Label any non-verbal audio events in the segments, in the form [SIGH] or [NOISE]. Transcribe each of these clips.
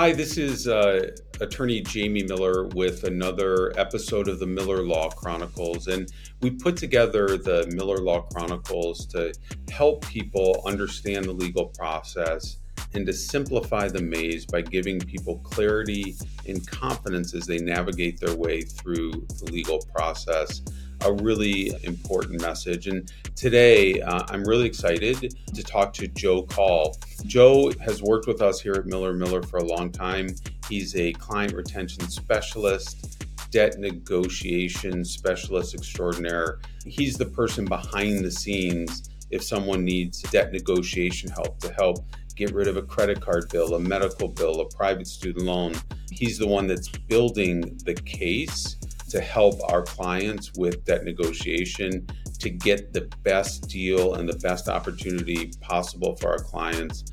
Hi, this is uh, attorney Jamie Miller with another episode of the Miller Law Chronicles. And we put together the Miller Law Chronicles to help people understand the legal process and to simplify the maze by giving people clarity and confidence as they navigate their way through the legal process a really important message. And today, uh, I'm really excited to talk to Joe Coll. Joe has worked with us here at Miller Miller for a long time. He's a client retention specialist, debt negotiation specialist extraordinaire. He's the person behind the scenes if someone needs debt negotiation help to help get rid of a credit card bill, a medical bill, a private student loan. He's the one that's building the case to help our clients with debt negotiation to get the best deal and the best opportunity possible for our clients.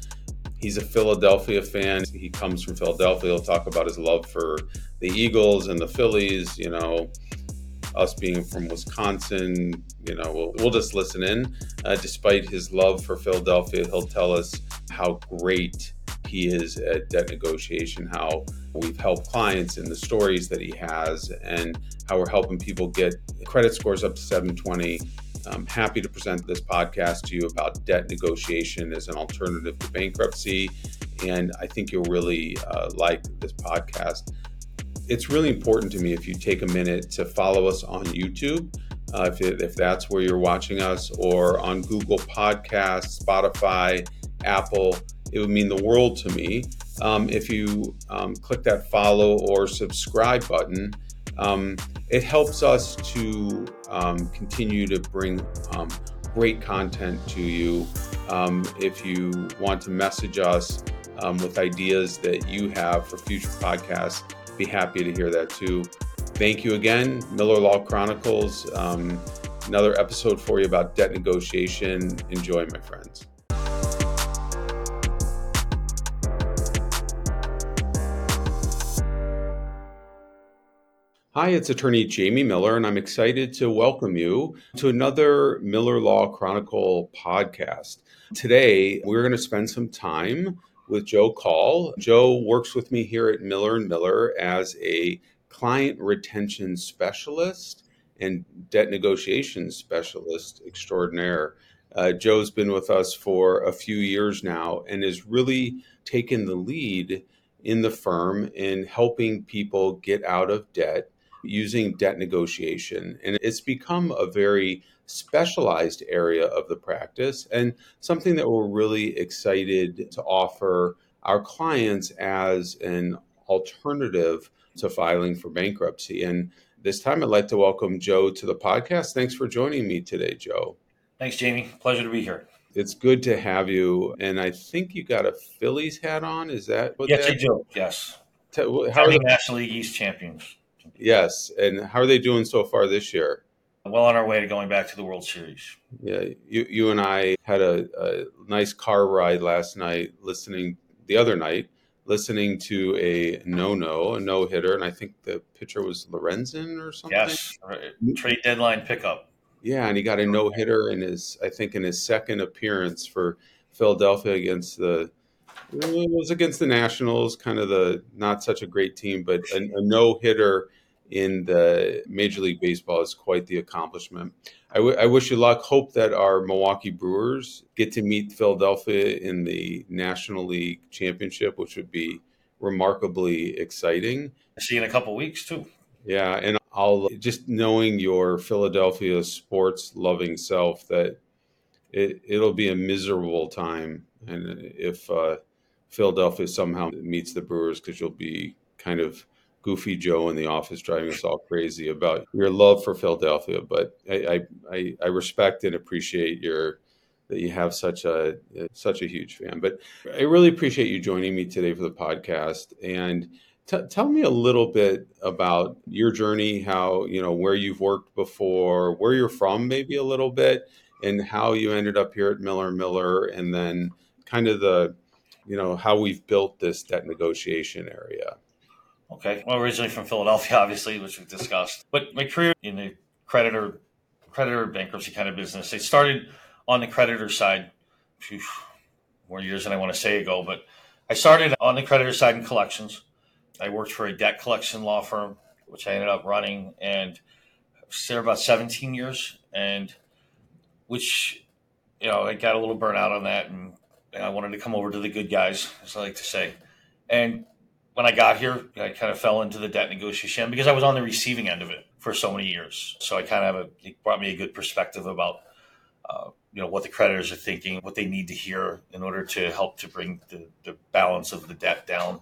He's a Philadelphia fan. He comes from Philadelphia. He'll talk about his love for the Eagles and the Phillies, you know, us being from Wisconsin, you know, we'll, we'll just listen in. Uh, despite his love for Philadelphia, he'll tell us how great he is at debt negotiation, how we've helped clients in the stories that he has, and how we're helping people get credit scores up to 720. I'm happy to present this podcast to you about debt negotiation as an alternative to bankruptcy. And I think you'll really uh, like this podcast. It's really important to me if you take a minute to follow us on YouTube. Uh, if, it, if that's where you're watching us, or on Google Podcasts, Spotify, Apple, it would mean the world to me um, if you um, click that follow or subscribe button. Um, it helps us to um, continue to bring um, great content to you. Um, if you want to message us with ideas that you have for future podcasts, be happy to hear that too. Thank you again, Miller Law Chronicles. another episode for you about debt negotiation. Enjoy, my friends. Hi, it's attorney Jamie Miller, and I'm excited to welcome you to another Miller Law Chronicle podcast. Today, we're going to spend some time with Joe Coll. Joe works with me here at Miller and Miller as a client retention specialist and debt negotiation specialist extraordinaire. Uh, Joe's been with us for a few years now and has really taken the lead in the firm in helping people get out of debt using debt negotiation. And it's become a very specialized area of the practice and something that we're really excited to offer our clients as an alternative to filing for bankruptcy. And this time I'd like to welcome Joe to the podcast. Thanks for joining me today, Joe. Thanks, Jamie. Pleasure to be here. It's good to have you. And I think you got a Phillies hat on. Is that what Yes, I do. Yes. How are the National League East champions? Yes. And how are they doing so far this year? Well on our way to going back to the World Series. Yeah, you you and I had a, a nice car ride last night, listening the other night, listening to a no no, a no hitter, and I think the pitcher was Lorenzen or something. Yes, trade deadline pickup. Yeah, and he got a no hitter in his, I think, in his second appearance for Philadelphia against the it was against the Nationals, kind of the not such a great team, but a, a no hitter in the Major League Baseball is quite the accomplishment. I, w- I wish you luck. Hope that our Milwaukee Brewers get to meet Philadelphia in the National League Championship, which would be remarkably exciting. See you in a couple weeks too. Yeah, and I'll just knowing your Philadelphia sports loving self that it it'll be a miserable time, and if uh, Philadelphia somehow meets the Brewers, because you'll be kind of Goofy Joe in the office driving us all crazy about your love for Philadelphia. But I, I, I respect and appreciate your that you have such a such a huge fan. But I really appreciate you joining me today for the podcast and. T- tell me a little bit about your journey, how, you know, where you've worked before, where you're from, maybe a little bit, and how you ended up here at Miller Miller, and then kind of the, you know, how we've built this debt negotiation area. Okay. Well, originally from Philadelphia, [LAUGHS] obviously, which we've discussed. But my career in the creditor, creditor bankruptcy kind of business, it started on the creditor side, whew, more years than I want to say ago, but I started on the creditor side in collections. I worked for a debt collection law firm, which I ended up running, and I was there about 17 years, and which you know I got a little burnout on that, and, and I wanted to come over to the good guys, as I like to say. And when I got here, I kind of fell into the debt negotiation because I was on the receiving end of it for so many years. So I kind of have a, it brought me a good perspective about, uh, you know, what the creditors are thinking, what they need to hear in order to help to bring the, the balance of the debt down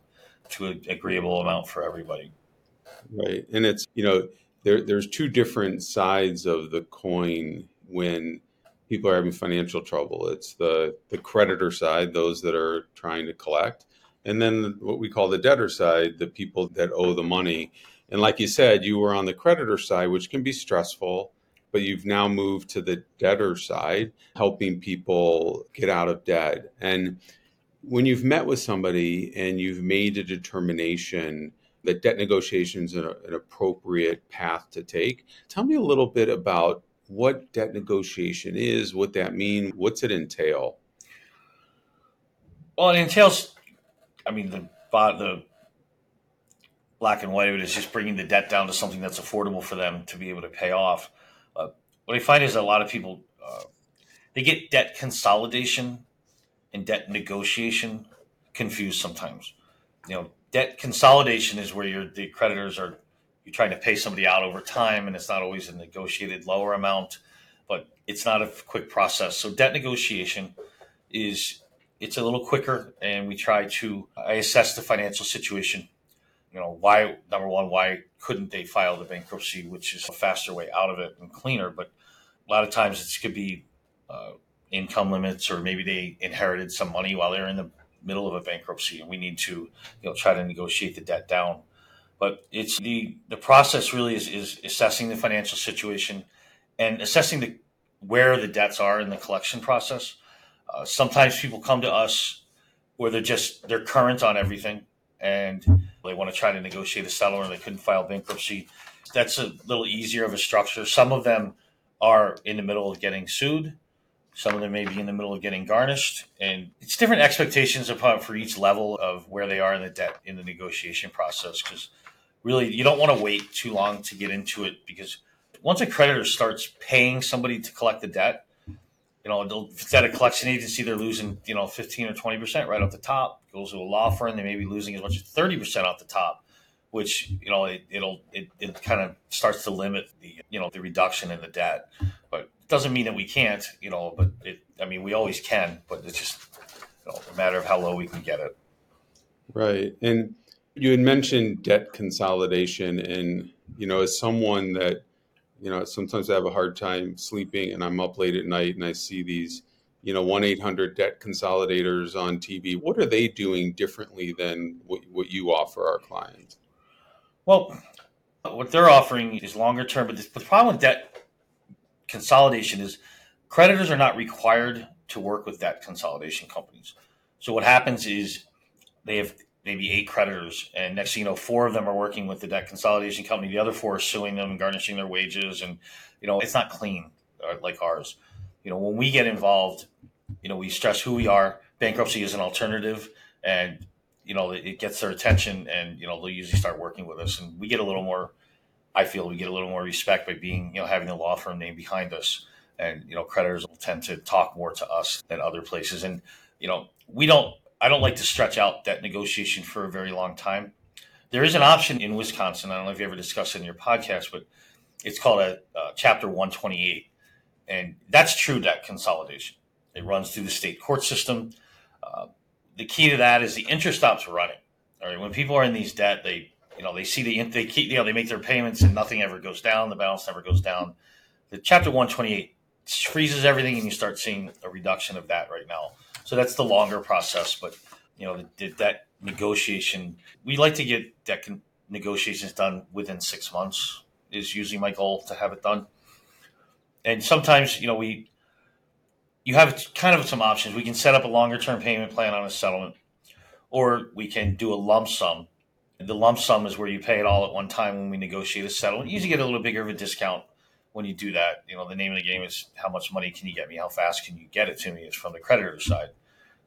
to an agreeable amount for everybody. Right. And it's, you know, there, there's two different sides of the coin when people are having financial trouble. It's the, the creditor side, those that are trying to collect, and then what we call the debtor side, the people that owe the money. And like you said, you were on the creditor side, which can be stressful, but you've now moved to the debtor side, helping people get out of debt. And when you've met with somebody and you've made a determination that debt negotiations are an appropriate path to take, tell me a little bit about what debt negotiation is, what that means, what's it entail? Well, it entails I mean, the the black and white of it is just bringing the debt down to something that's affordable for them to be able to pay off. Uh, what I find is a lot of people uh, they get debt consolidation and debt negotiation confused sometimes. You know, debt consolidation is where you're the creditors are you're trying to pay somebody out over time, and it's not always a negotiated lower amount, but it's not a quick process. So debt negotiation is it's a little quicker and we try to I assess the financial situation. You know, why number one, why couldn't they file the bankruptcy, which is a faster way out of it and cleaner? But a lot of times it could be uh, income limits, or maybe they inherited some money while they're in the middle of a bankruptcy, and we need to you know try to negotiate the debt down. But it's the the process really is, is assessing the financial situation and assessing the where the debts are in the collection process uh, sometimes people come to us where they're just they're current on everything and they want to try to negotiate a settlement. And they couldn't file bankruptcy. That's a little easier of a structure. Some of them are in the middle of getting sued. Some of them may be in the middle of getting garnished, and it's different expectations upon for each level of where they are in the debt in the negotiation process. Because really, you don't want to wait too long to get into it because once a creditor starts paying somebody to collect the debt, you know, if it's at a collection agency, they're losing, you know, 15 or 20% right off the top. Goes to a law firm, they may be losing as much as 30% off the top, which, you know, it, it'll, it, it kind of starts to limit the, you know, the reduction in the debt. But it doesn't mean that we can't, you know, but it, I mean, we always can, but it's just you know, a matter of how low we can get it. Right. And you had mentioned debt consolidation and, you know, as someone that, you know, sometimes I have a hard time sleeping and I'm up late at night and I see these, you know, 1 800 debt consolidators on TV. What are they doing differently than what, what you offer our clients? Well, what they're offering is longer term, but the problem with debt consolidation is creditors are not required to work with debt consolidation companies. So what happens is they have maybe eight creditors, and next thing you know, four of them are working with the debt consolidation company. The other four are suing them and garnishing their wages, and you know it's not clean uh, like ours. You know, when we get involved, you know we stress who we are. Bankruptcy is an alternative, and you know it gets their attention, and you know they'll usually start working with us, and we get a little more. I feel we get a little more respect by being, you know, having a law firm name behind us, and you know, creditors will tend to talk more to us than other places, and you know, we don't I don't like to stretch out that negotiation for a very long time. There is an option in Wisconsin. I don't know if you ever discussed it in your podcast, but it's called a uh, Chapter 128, and that's true debt consolidation. It runs through the state court system. Uh, the key to that is the interest stops running. All right, when people are in these debt, they you know they see the they keep you know they make their payments and nothing ever goes down. The balance never goes down. The Chapter 128 freezes everything, and you start seeing a reduction of that right now. So that's the longer process. But you know, the, that negotiation, we like to get that con- negotiations done within six months. Is usually my goal to have it done. And sometimes, you know, we you have kind of some options. We can set up a longer term payment plan on a settlement, or we can do a lump sum. The lump sum is where you pay it all at one time when we negotiate a settlement. You usually get a little bigger of a discount when you do that. You know, the name of the game is how much money can you get me? How fast can you get it to me? It's from the creditor side.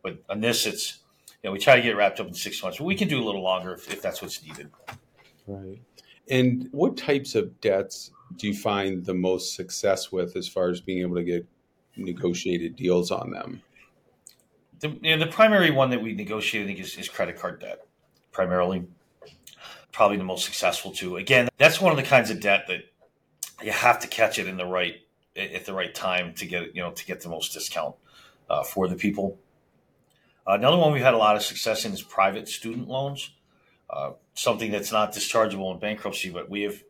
But on this, it's you know, we try to get wrapped up in six months, but we can do a little longer if, if that's what's needed. Right. And what types of debts do you find the most success with as far as being able to get negotiated deals on them? The, you know, the primary one that we negotiate, I think, is, is credit card debt, primarily. Probably the most successful too. Again, that's one of the kinds of debt that you have to catch it in the right at the right time to get you know to get the most discount uh, for the people. Uh, another one we've had a lot of success in is private student loans, uh, something that's not dischargeable in bankruptcy, but we have,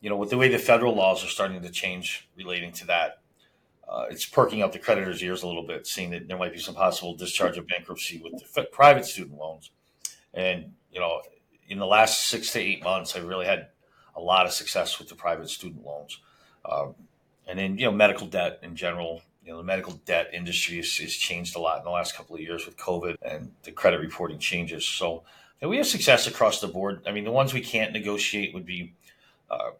you know, with the way the federal laws are starting to change relating to that, uh, it's perking up the creditors' ears a little bit, seeing that there might be some possible discharge of bankruptcy with the private student loans. And you know, in the last six to eight months, I've really had a lot of success with the private student loans. Um, and then, you know, medical debt in general, you know, the medical debt industry has, has, changed a lot in the last couple of years with COVID and the credit reporting changes. So we have success across the board. I mean, the ones we can't negotiate would be uh,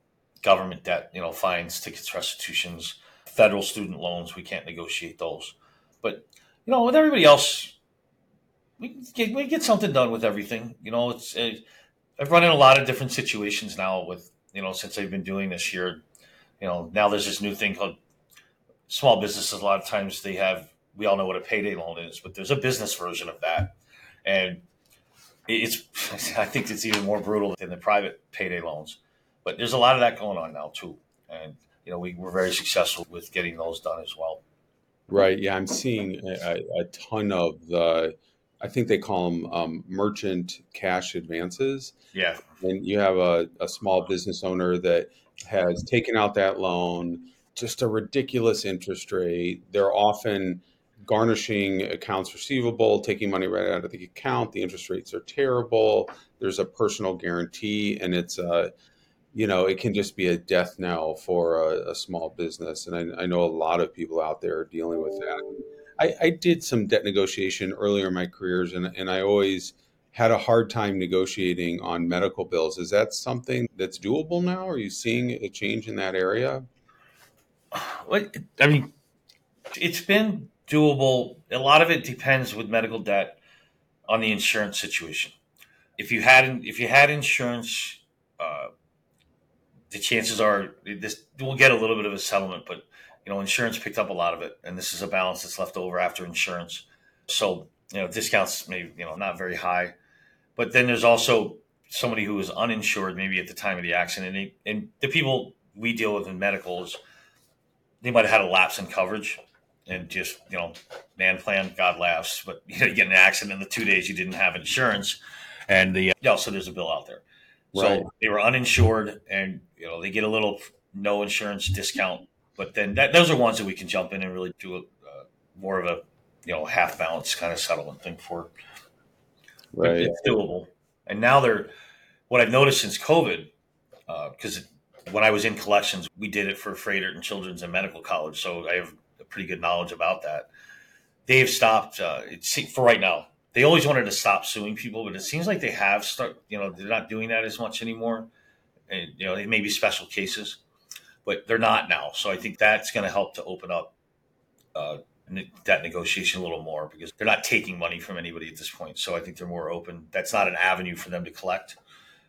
government debt, you know, fines, tickets, restitutions, federal student loans. We can't negotiate those. But, you know, with everybody else, we get, we get something done with everything. You know, it's, uh, I've run in a lot of different situations now with, you know, since I've been doing this here. You know, now there's this new thing called small businesses. A lot of times they have, we all know what a payday loan is, but there's a business version of that. And it's, [LAUGHS] I think it's even more brutal than the private payday loans. But there's a lot of that going on now too. And, you know, we were very successful with getting those done as well. Right. Yeah. I'm seeing a, a ton of the, I think they call them um, merchant cash advances. Yeah. And you have a, a small business owner that has taken out that loan, just a ridiculous interest rate. They're often garnishing accounts receivable, taking money right out of the account. The interest rates are terrible. There's a personal guarantee, and it's a, you know, it can just be a death knell for a, a small business. And I, I know a lot of people out there are dealing with that. I, I did some debt negotiation earlier in my careers, and, and I always had a hard time negotiating on medical bills. Is that something that's doable now? Are you seeing a change in that area? Well, I mean, it's been doable. A lot of it depends with medical debt on the insurance situation. If you had if you had insurance, uh, the chances are this we'll get a little bit of a settlement, but you know, insurance picked up a lot of it, and this is a balance that's left over after insurance. So, you know, discounts maybe you know not very high, but then there's also somebody who is uninsured maybe at the time of the accident, and, they, and the people we deal with in medicals, they might have had a lapse in coverage, and just you know, man plan, God laughs, but [LAUGHS] you know, you get an accident in the two days you didn't have insurance, and the yeah, so there's a bill out there. Right. So they were uninsured, and you know they get a little no insurance discount but then that, those are ones that we can jump in and really do a, uh, more of a you know half balance kind of settlement thing for. Right, it's doable. And now they're what I've noticed since COVID, because uh, when I was in collections, we did it for Froedtert and Children's and Medical College, so I have a pretty good knowledge about that. They've stopped uh, for right now. They always wanted to stop suing people, but it seems like they have start. You know, they're not doing that as much anymore. And you know, it may be special cases but they're not now. So I think that's going to help to open up uh, that negotiation a little more because they're not taking money from anybody at this point. So I think they're more open. That's not an avenue for them to collect.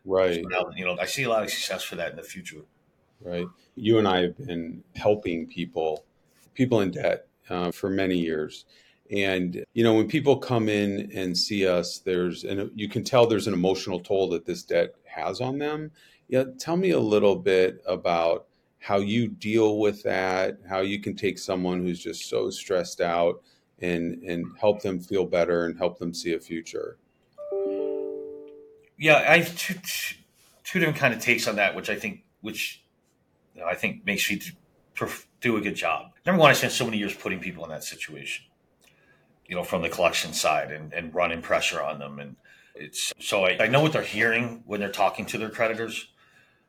Right. So now, you know, I see a lot of success for that in the future. Right. You and I have been helping people, people in debt, uh, for many years. And you know, when people come in and see us, there's and you can tell there's an emotional toll that this debt has on them. Yeah, tell me a little bit about how you deal with that, how you can take someone who's just so stressed out and and help them feel better and help them see a future. Yeah, I have two, two different kind of takes on that, which I think which you know, I think makes me do a good job. Number one, I spent so many years putting people in that situation, you know, from the collection side and, and running pressure on them. And it's so I, I know what they're hearing when they're talking to their creditors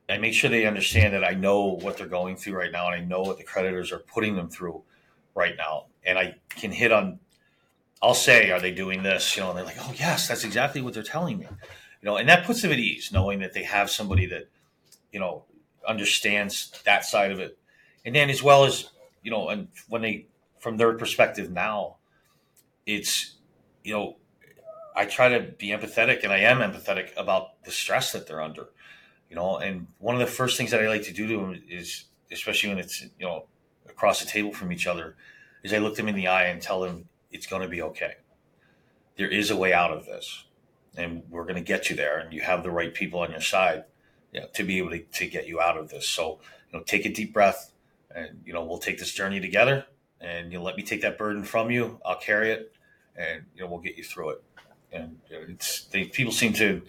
I make sure they understand that I know what they're going through right now and I know what the creditors are putting them through right now. And I can hit on, I'll say, are they doing this? You know, and they're like, oh, yes, that's exactly what they're telling me. You know, and that puts them at ease knowing that they have somebody that, you know, understands that side of it. And then as well as, you know, and when they, from their perspective now, it's, you know, I try to be empathetic, and I am empathetic about the stress that they're under. You know, and one of the first things that I like to do to them is, especially when it's you know across the table from each other, is I look them in the eye and tell them it's going to be okay. There is a way out of this, and we're going to get you there, and you have the right people on your side you know, to be able to, to get you out of this. So, you know, take a deep breath, and you know, we'll take this journey together, and you know, let me take that burden from you. I'll carry it, and you know, we'll get you through it and it's they people seem to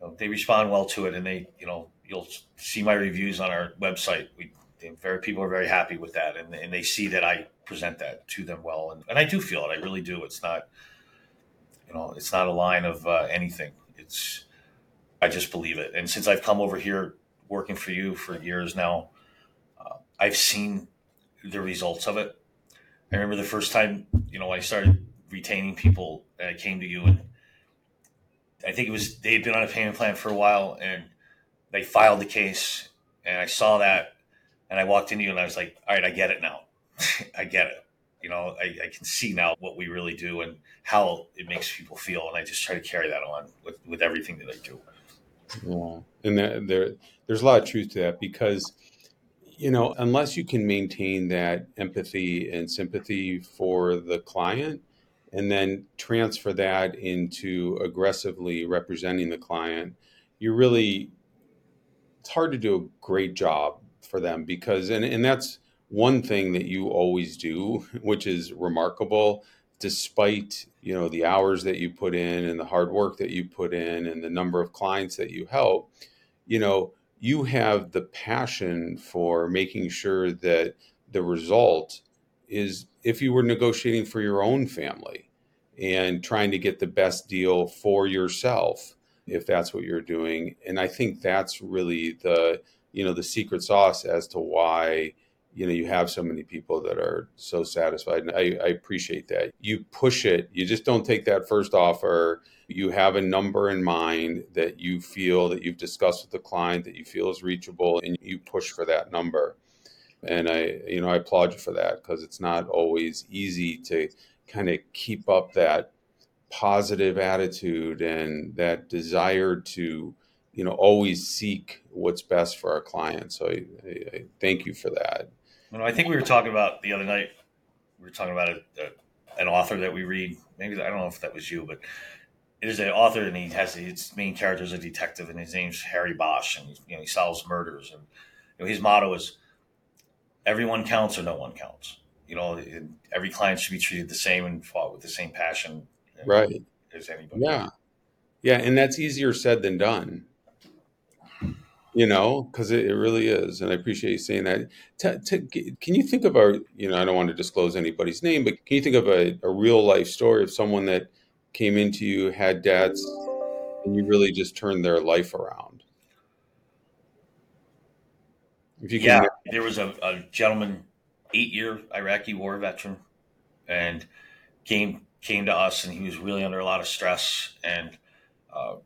you know, they respond well to it, and they you know you'll see my reviews on our website. We very people are very happy with that, and, and they see that I present that to them well, and, and I do feel it. I really do. It's not you know it's not a line of uh, anything. It's I just believe it, and since I've come over here working for you for years now, uh, I've seen the results of it. I remember the first time you know I started retaining people. I came to you and I think it was they had been on a payment plan for a while and they filed the case and I saw that and I walked into you and I was like, all right, I get it now. [LAUGHS] I get it. You know, I, I, can see now what we really do and how it makes people feel. And I just try to carry that on with, with everything that I do. Yeah. And there, there, there's a lot of truth to that because, you know, unless you can maintain that empathy and sympathy for the client, and then transfer that into aggressively representing the client, you really it's hard to do a great job for them because and, and that's one thing that you always do, [LAUGHS] which is remarkable despite you know the hours that you put in and the hard work that you put in and the number of clients that you help you know you have the passion for making sure that the result is if you were negotiating for your own family and trying to get the best deal for yourself if that's what you're doing. And i think that's really the you know the secret sauce as to why you know you have so many people that are so satisfied. And I, I, appreciate that. You push it. You just don't take that first offer. You have a number in mind that you feel that you've discussed with the client that you feel is reachable and you push for that number and I, you know, I applaud you for that because it's not always easy to kind of keep up that positive attitude and that desire to, you know, always seek what's best for our clients. So I, I, I thank you for that. Know, I think we were talking about the other night. We were talking about a, a, an author that we read. Maybe I don't know if that was you, but it is an author, and he has his main character is a detective, and his name's Harry Bosch, and you know he solves murders, and you know, his motto is everyone counts or no one counts. You know, every client should be treated the same and fought with the same passion, right? As anybody. Yeah, yeah, and that's easier said than done. You know, because it, it, really is, and I appreciate you saying that. To, to, can you think of a, you know, I don't want to disclose anybody's name, but can you think of a, a real life story of someone that came into you, had debts, and you really just turned their life around? If you yeah, there was a, a gentleman, eight year Iraqi war veteran, and came came to us, and he was really under a lot of stress, and uh,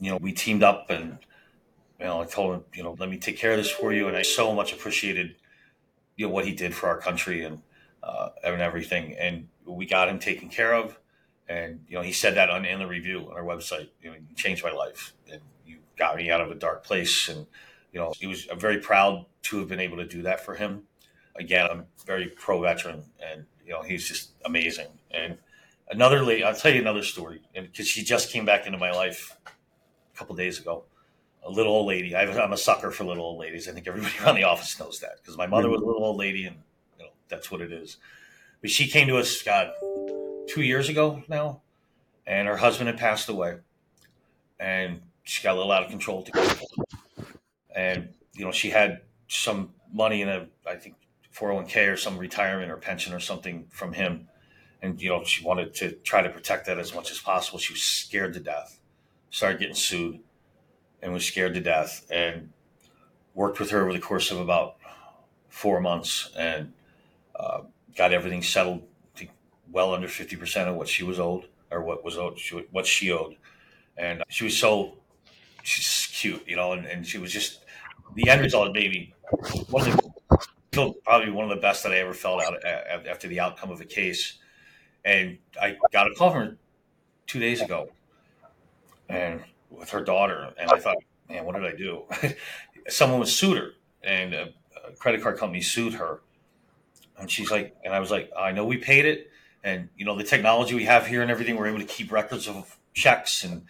you know we teamed up, and you know I told him, you know, let me take care of this for you, and I so much appreciated you know what he did for our country and uh, and everything, and we got him taken care of. And you know, he said that on in the review on our website. You know, you changed my life, and you got me out of a dark place, and you know, he was I'm very proud to have been able to do that for him. Again, I'm very pro veteran, and you know, he's just amazing. And another lady, I'll tell you another story, because she just came back into my life a couple days ago. A little old lady. I'm a sucker for little old ladies. I think everybody [LAUGHS] around the office knows that because my mother was a little old lady, and you know that's what it is. But she came to us, God, two years ago now, and her husband had passed away, and she got a little out of control and you know she had some money in a I think 401k or some retirement or pension or something from him, and you know she wanted to try to protect that as much as possible. She was scared to death, started getting sued, and was scared to death, and worked with her over the course of about four months and uh, got everything settled well under 50% of what she was owed or what was owed, what she owed. And she was so, she's cute, you know, and, and she was just the end result maybe the, probably one of the best that I ever felt out after the outcome of a case. And I got a call from her two days ago, and with her daughter, and I thought, man, what did I do? [LAUGHS] Someone was sued her, and a, a credit card company sued her, and she's like, and I was like, I know we paid it, and you know the technology we have here and everything, we're able to keep records of checks and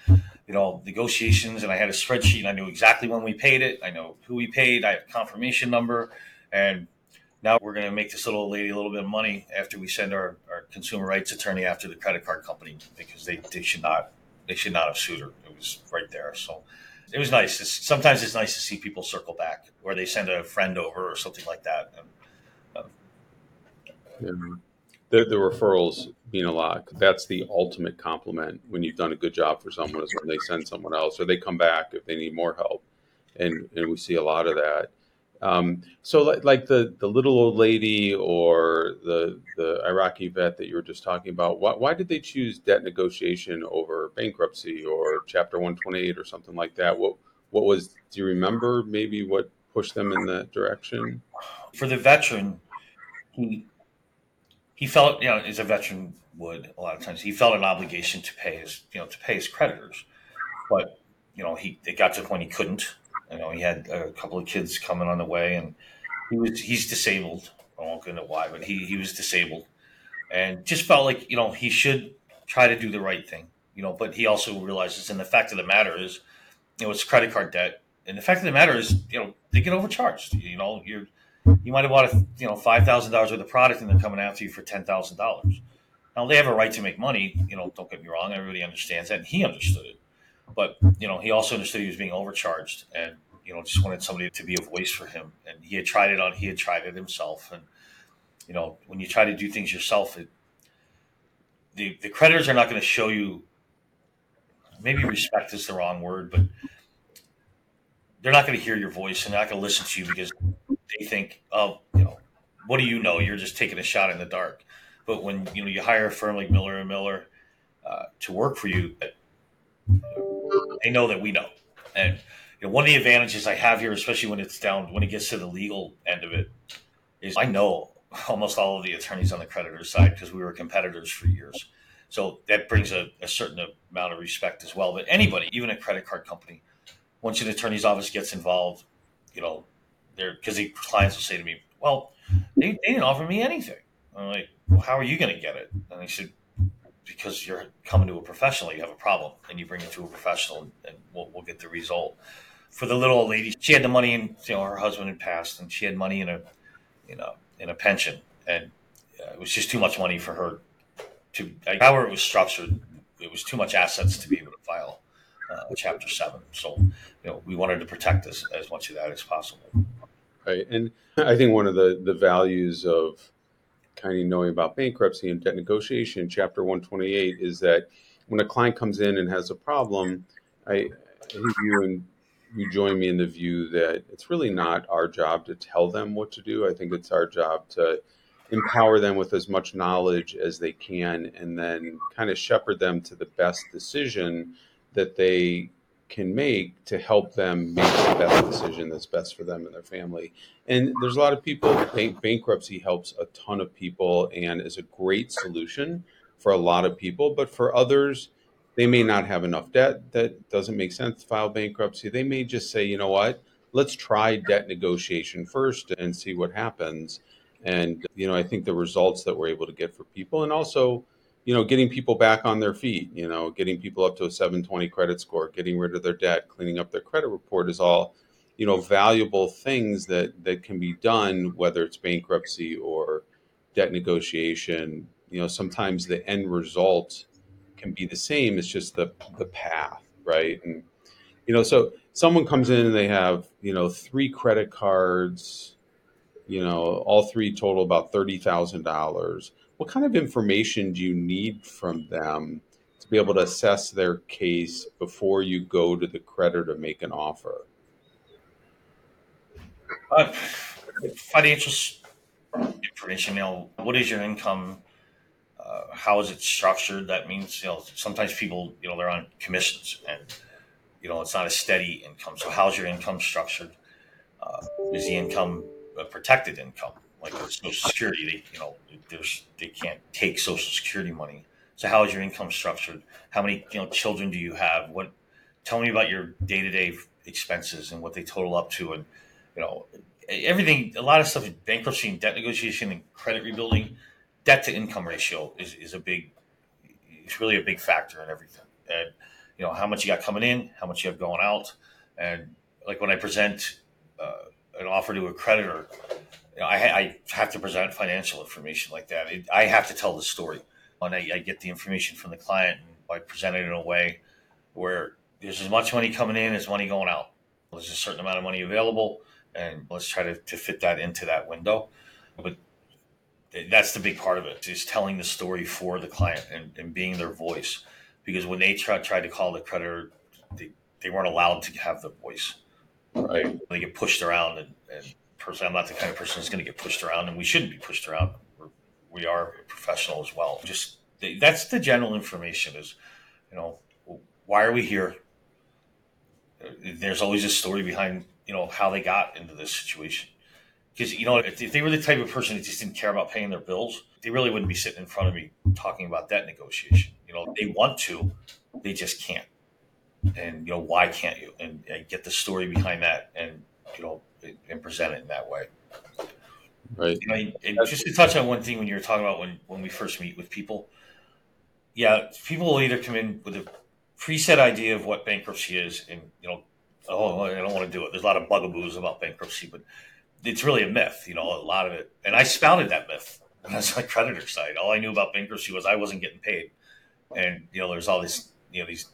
you know negotiations, and I had a spreadsheet, and I knew exactly when we paid it, I know who we paid, I have confirmation number, and now we're going to make this little lady a little bit of money after we send our, our consumer rights attorney after the credit card company because they, they should not they should not have sued her. It was right there. So it was nice. It's, sometimes it's nice to see people circle back or they send a friend over or something like that. And, um, yeah. The, the referrals mean a lot. That's the ultimate compliment when you've done a good job for someone is when they send someone else or they come back if they need more help. And, and we see a lot of that. Um, so like, like, the, the little old lady or the, the Iraqi vet that you were just talking about, why, why did they choose debt negotiation over bankruptcy or chapter 128 or something like that? What, what was, do you remember maybe what pushed them in that direction? For the veteran, he, he felt, you know, as a veteran would a lot of times, he felt an obligation to pay his, you know, to pay his creditors, but you know, he, it got to the point he couldn't you know, he had a couple of kids coming on the way, and he was he's disabled. I won't go into why, but he he was disabled, and just felt like you know he should try to do the right thing. You know, but he also realizes, and the fact of the matter is, you know, it's credit card debt, and the fact of the matter is, you know, they get overcharged. You know, you're you might have bought a you know five thousand dollars worth of product, and they're coming after you for ten thousand dollars. Now they have a right to make money. You know, don't get me wrong. Everybody understands that, and he understood it. But you know, he also understood he was being overcharged, and you know just wanted somebody to be a voice for him. And he had tried it on. He had tried it himself. And you know, when you try to do things yourself, it, the the creditors are not going to show you. Maybe respect is the wrong word, but they're not going to hear your voice and they're not going to listen to you because they think, oh, you know, what do you know? You're just taking a shot in the dark. But when you know you hire a firm like Miller and Miller uh, to work for you, they know that we know. And you know, one of the advantages I have here, especially when it's down, when it gets to the legal end of it, is I know almost all of the attorneys on the creditor side because we were competitors for years. So that brings a, a, certain amount of respect as well. But anybody, even a credit card company, once an attorney's office gets involved, you know, they're because the clients will say to me, "Well, they, they didn't offer me anything." I'm like, "Well, how are you going to get it?" And they said, because you're coming to a professional, you have a problem, and you bring it to a professional, and we'll, we'll get the result. For the little old lady, she had the money, and you know her husband had passed, and she had money in a, you know, in a pension, and uh, it was just too much money for her to. Like, however, it was structured, it was too much assets to be able to file uh, Chapter Seven. So, you know, we wanted to protect as, as much of that as possible. Right, and I think one of the the values of kind of knowing about bankruptcy and debt negotiation, Chapter 128, is that when a client comes in and has a problem, I, I think you and you join me in the view that it's really not our job to tell them what to do. I think it's our job to empower them with as much knowledge as they can and then kind of shepherd them to the best decision that they can make to help them make the best decision that's best for them and their family. And there's a lot of people, bank, bankruptcy helps a ton of people and is a great solution for a lot of people. But for others, they may not have enough debt that doesn't make sense to file bankruptcy. They may just say, you know what, let's try debt negotiation first and see what happens. And, you know, I think the results that we're able to get for people and also, you know, getting people back on their feet, you know, getting people up to a 720 credit score, getting rid of their debt, cleaning up their credit report is all, you know, valuable things that that can be done whether it's bankruptcy or debt negotiation. You know, sometimes the end result can be the same, it's just the the path, right? And you know, so someone comes in and they have, you know, three credit cards, you know, all three total about $30,000 what kind of information do you need from them to be able to assess their case before you go to the creditor to make an offer? Uh, financial information. You know, what is your income? Uh, how is it structured? That means you know sometimes people you know they're on commissions and you know it's not a steady income. So how's your income structured? Uh, is the income a protected income? Like Social Security, they you know there's they can't take Social Security money So how is your income structured? How many you know children do you have? What tell me about your day to day expenses and what they total up to, and you know everything. A lot of stuff, bankruptcy and debt negotiation and credit rebuilding, debt to income ratio is, is a big. It's really a big factor in everything, and you know how much you got coming in, how much you have going out, and like when I present uh, an offer to a creditor, you know, I, I, have to present financial information like that. It, I have to tell the story, and I, I get the information from the client. And I present it in a way where there's as much money coming in as money going out. There's a certain amount of money available, and let's try to, to fit that into that window. But that's the big part of it is telling the story for the client and, and being their voice. Because when they try, tried to call the creditor, they, they weren't allowed to have the voice. Right. They get pushed around, and, and personally, I'm not the kind of person that's going to get pushed around, and we shouldn't be pushed around. We're, we are professional as well. Just that's the general information is, you know, why are we here? There's always a story behind, you know, how they got into this situation. Because, you know, if, they were the type of person that just didn't care about paying their bills, they really wouldn't be sitting in front of me talking about debt negotiation. You know, they want to, they just can't. And, you know, why can't you? And, and get the story behind that and, you know, and present it in that way. Right. You know, and just to touch on one thing when you were talking about when, when we first meet with people, yeah, people will either come in with a preset idea of what bankruptcy is, and you know, oh, I don't want to do it. There's a lot of bugaboos about bankruptcy, but it's really a myth. You know, a lot of it, and I spouted that myth. And [LAUGHS] that's my creditor side. All I knew about bankruptcy was I wasn't getting paid, and you know, there's all this, you know, these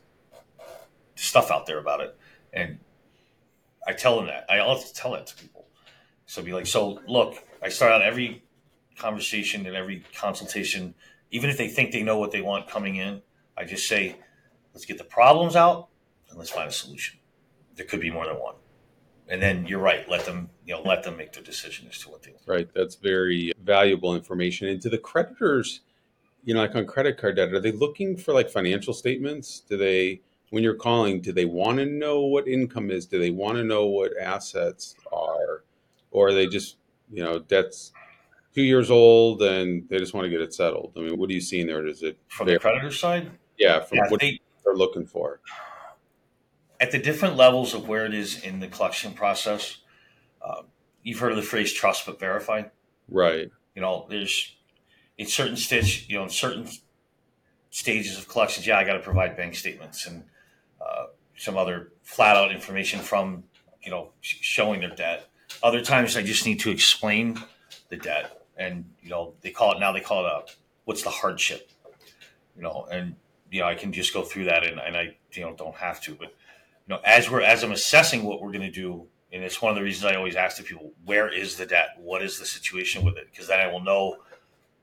stuff out there about it, and I tell them that. I also tell that to people. So be like, so look, I start out every conversation and every consultation even if they think they know what they want coming in, I just say, let's get the problems out and let's find a solution. There could be more than one. And then you're right. Let them, you know, let them make their decision as to what they want. Right. That's very valuable information. And to the creditors, you know, like on credit card debt, are they looking for like financial statements? Do they, when you're calling, do they want to know what income is? Do they want to know what assets are? Or are they just, you know, debts two years old and they just want to get it settled. I mean, what are you seeing there? Is it from the creditor side? Yeah, from yeah, what they, they're looking for. At the different levels of where it is in the collection process, uh, you've heard of the phrase "trust but verify." Right. You know, there's in certain stitch, you know, in certain stages of collections, yeah, I got to provide bank statements and uh, some other flat out information from you know showing their debt. Other times, I just need to explain the debt and you know they call it now they call it a what's the hardship? You know and you know i can just go through that and, and i you know don't have to but you know as we're as i'm assessing what we're going to do and it's one of the reasons i always ask the people where is the debt? What is the situation with it? Because then i will know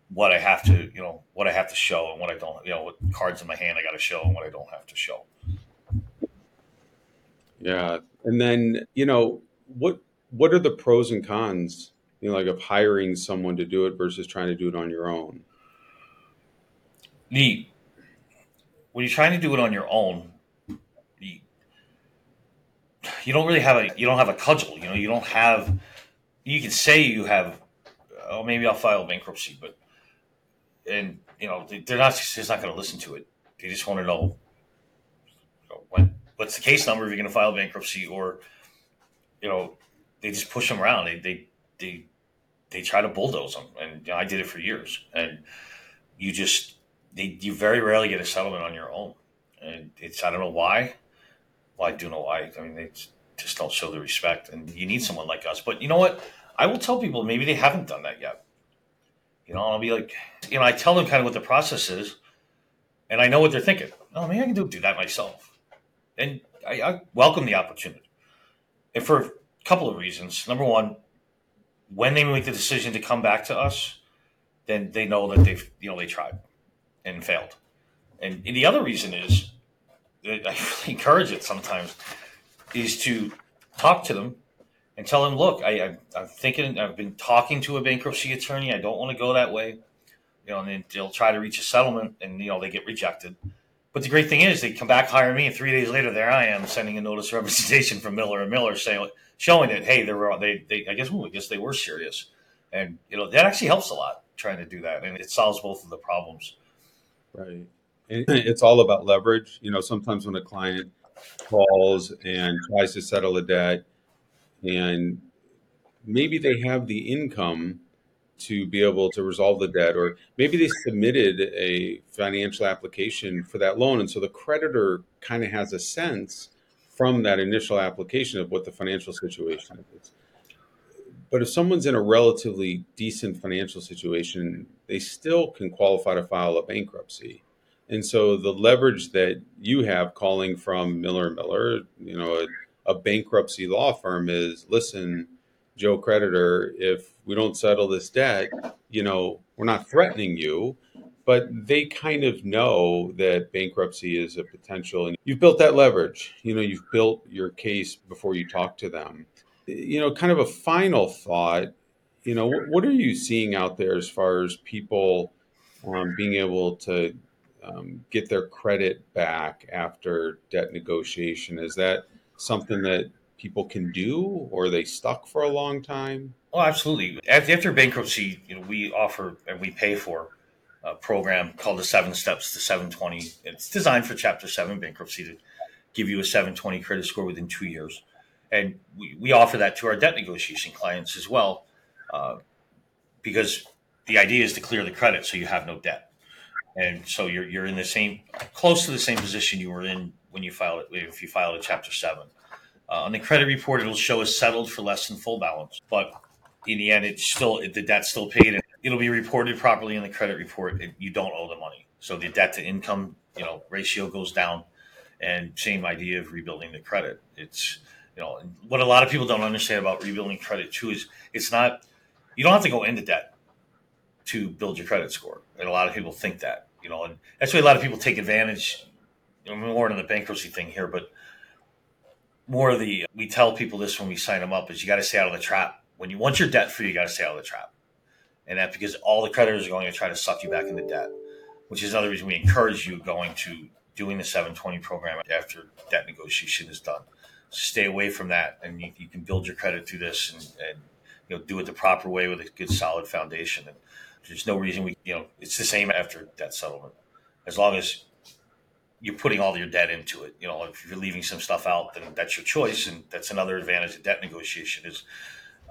what i have to you know what i have to show and what i don't you know what cards in my hand i got to show and what i don't have to show yeah and then you know what what are the pros and cons you know, like of hiring someone to do it versus trying to do it on your own? The when you're trying to do it on your own, you, you don't really have a you don't have a cudgel. You know, you don't have. You can say you have. Oh, maybe I'll file bankruptcy, but and you know they're not just not going to listen to it. They just want to know, you know when, what's the case number if you're going to file bankruptcy, or you know they just push them around. They they they they try to bulldoze them, and you know, I did it for years. And you just they you very rarely get a settlement on your own, and it's I don't know why. Well, I do know why. I mean, they just don't show the respect, and you need someone like us. But you know what? I will tell people maybe they haven't done that yet. You know, I'll be like, you know, I tell them kind of what the process is, and I know what they're thinking. Oh, maybe I can do, do that myself, and I, I welcome the opportunity, and for a couple of reasons. Number one, when they make the decision to come back to us, then they know that they've you know they tried and failed. And, and the other reason is that I really [LAUGHS] encourage it sometimes is to talk to them and tell them, look, I, I, am thinking, I've been talking to a bankruptcy attorney. I don't want to go that way. You know, and then they'll try to reach a settlement and, you know, they get rejected. But the great thing is they come back, hire me, and three days later, there I am sending a notice of representation from Miller and Miller saying, showing that hey, they were they, they I guess ooh, I guess they were serious, and you know that actually helps a lot trying to do that, and it solves both of the problems. Right. It's all about leverage. You know, sometimes when a client calls and tries to settle a debt, and maybe they have the income to be able to resolve the debt, or maybe they submitted a financial application for that loan. And so the creditor kind of has a sense from that initial application of what the financial situation is. But if someone's in a relatively decent financial situation, they still can qualify to file a bankruptcy. And so the leverage that you have calling from Miller Miller, you know, a, a bankruptcy law firm is listen, Joe creditor, if we don't settle this debt, you know, we're not threatening you, but they kind of know that bankruptcy is a potential and you've built that leverage. You know, you've built your case before you talk to them. You know, kind of a final thought, you know, what, what are you seeing out there as far as people um, being able to um, get their credit back after debt negotiation? Is that something that people can do, or are they stuck for a long time? Oh, absolutely. After bankruptcy, you know, we offer and we pay for a program called the Seven Steps to 720. It's designed for Chapter Seven bankruptcy to give you a 720 credit score within two years, and we, we offer that to our debt negotiation clients as well, uh, because the idea is to clear the credit so you have no debt, and so you're you're in the same close to the same position you were in when you filed it if you filed a Chapter Seven. Uh, on the credit report, it'll show as settled for less than full balance, but in the end, it's still the debt's still paid, and it'll be reported properly in the credit report. It, you don't owe the money, so the debt to income, you know, ratio goes down, and same idea of rebuilding the credit. It's you know what a lot of people don't understand about rebuilding credit too is it's not you don't have to go into debt to build your credit score, and a lot of people think that you know, and that's why a lot of people take advantage. You know, more in the bankruptcy thing here, but more of the we tell people this when we sign them up is you got to stay out of the trap. When you want your debt free, you got to stay out of the trap, and that because all the creditors are going to try to suck you back into debt, which is another reason we encourage you going to doing the 720 program after debt negotiation is done. Stay away from that, and you, you, can build your credit through this and, and you know do it the proper way with a good solid foundation. And there's no reason we you know it's the same after debt settlement, as long as you're putting all your debt into it. You know, if you're leaving some stuff out, then that's your choice, and that's another advantage of debt negotiation is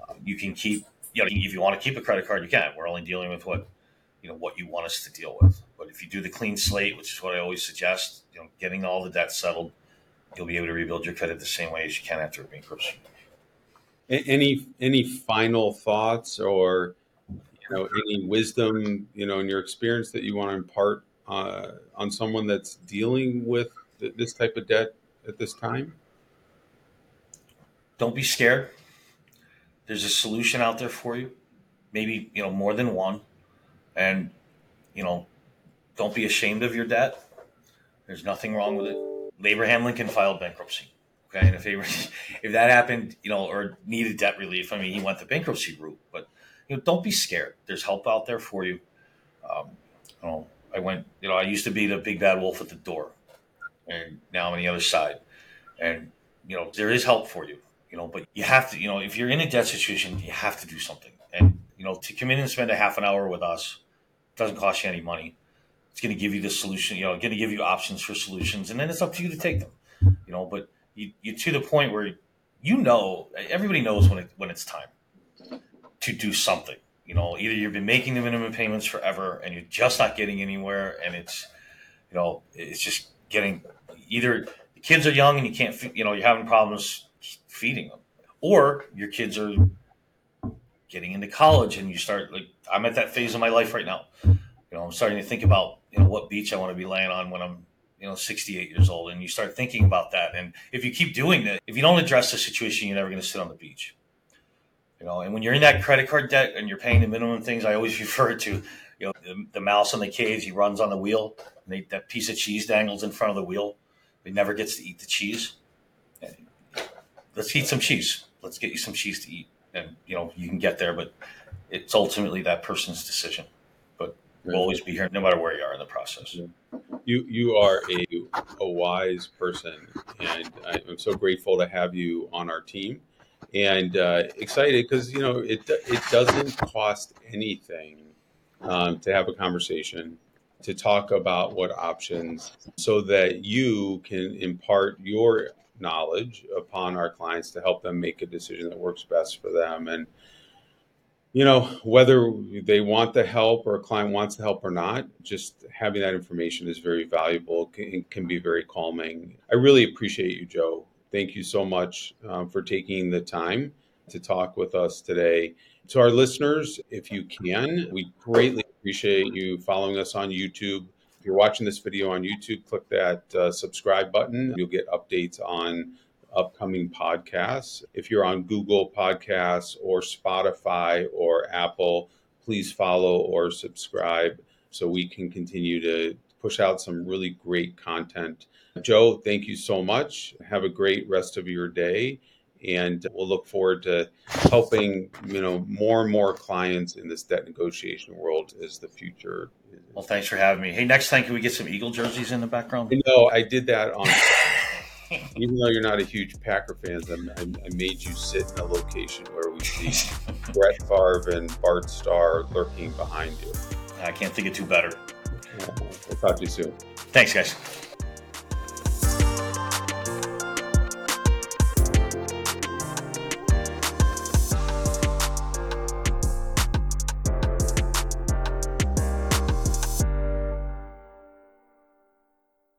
uh, you can keep. You know, if you want to keep a credit card, you can. We're only dealing with what you know what you want us to deal with. But if you do the clean slate, which is what I always suggest, you know, getting all the debt settled, you'll be able to rebuild your credit the same way as you can after a bankruptcy. Any any final thoughts or you know any wisdom you know in your experience that you want to impart uh, on someone that's dealing with th- this type of debt at this time? Don't be scared. There's a solution out there for you. Maybe, you know, more than one. And, you know, don't be ashamed of your debt. There's nothing wrong with it. Abraham Lincoln filed bankruptcy. Okay. And if, he, [LAUGHS] if that happened, you know, or needed debt relief, I mean, he went the bankruptcy route. But, you know, don't be scared. There's help out there for you. Um, you know, I went, you know, I used to be the big bad wolf at the door, and now I'm on the other side. And you know, there is help for you, you know, but you have to, you know, if you're in a debt situation, you have to do something. And you know, to come in and spend a half an hour with us doesn't cost you any money. It's going to give you the solution, you know, going to give you options for solutions, and then it's up to you to take them, you know. But you, you to the point where you know everybody knows when it when it's time to do something you know, either you've been making the minimum payments forever and you're just not getting anywhere, and it's, you know, it's just getting either the kids are young and you can't, you know, you're having problems feeding them, or your kids are getting into college and you start like I'm at that phase of my life right now. You know, I'm starting to think about you know what beach I want to be laying on when I'm you know 68 years old, and you start thinking about that. And if you keep doing that, if you don't address the situation, you're never going to sit on the beach. You know, and when you're in that credit card debt and you're paying the minimum things, I always [LAUGHS] refer to, you know, the, the mouse on the cage. He runs on the wheel, and they, that piece of cheese dangles in front of the wheel. He never gets to eat the cheese. And let's eat some cheese. Let's get you some cheese to eat, and you know you can get there, but it's ultimately that person's decision. But we'll always be here, no matter where you are in the process. You you are a a wise person, and I'm so grateful to have you on our team and uh, excited because you know it it doesn't cost anything um, to have a conversation to talk about what options so that you can impart your knowledge upon our clients to help them make a decision that works best for them. And you know whether they want the help or a client wants the help or not just having that information is very valuable can, can be very calming. I really appreciate you joe thank you so much um, for taking the time to talk with us today to our listeners if you can we greatly appreciate you following us on youtube if you're watching this video on youtube click that uh, subscribe button you'll get updates on upcoming podcasts. If you're on Google Podcasts or Spotify or Apple, please follow or subscribe so we can continue to push out some really great content. Joe, thank you so much. Have a great rest of your day and we'll look forward to helping you know more and more clients in this debt negotiation world as the future well thanks for having me hey next time can we get some eagle jerseys in the background no i did that on [LAUGHS] Even though you're not a huge Packer fan, I, I made you sit in a location where we see [LAUGHS] Brett Favre and Bart Starr lurking behind you. I can't think of two better. we'll talk to you soon. Thanks, guys.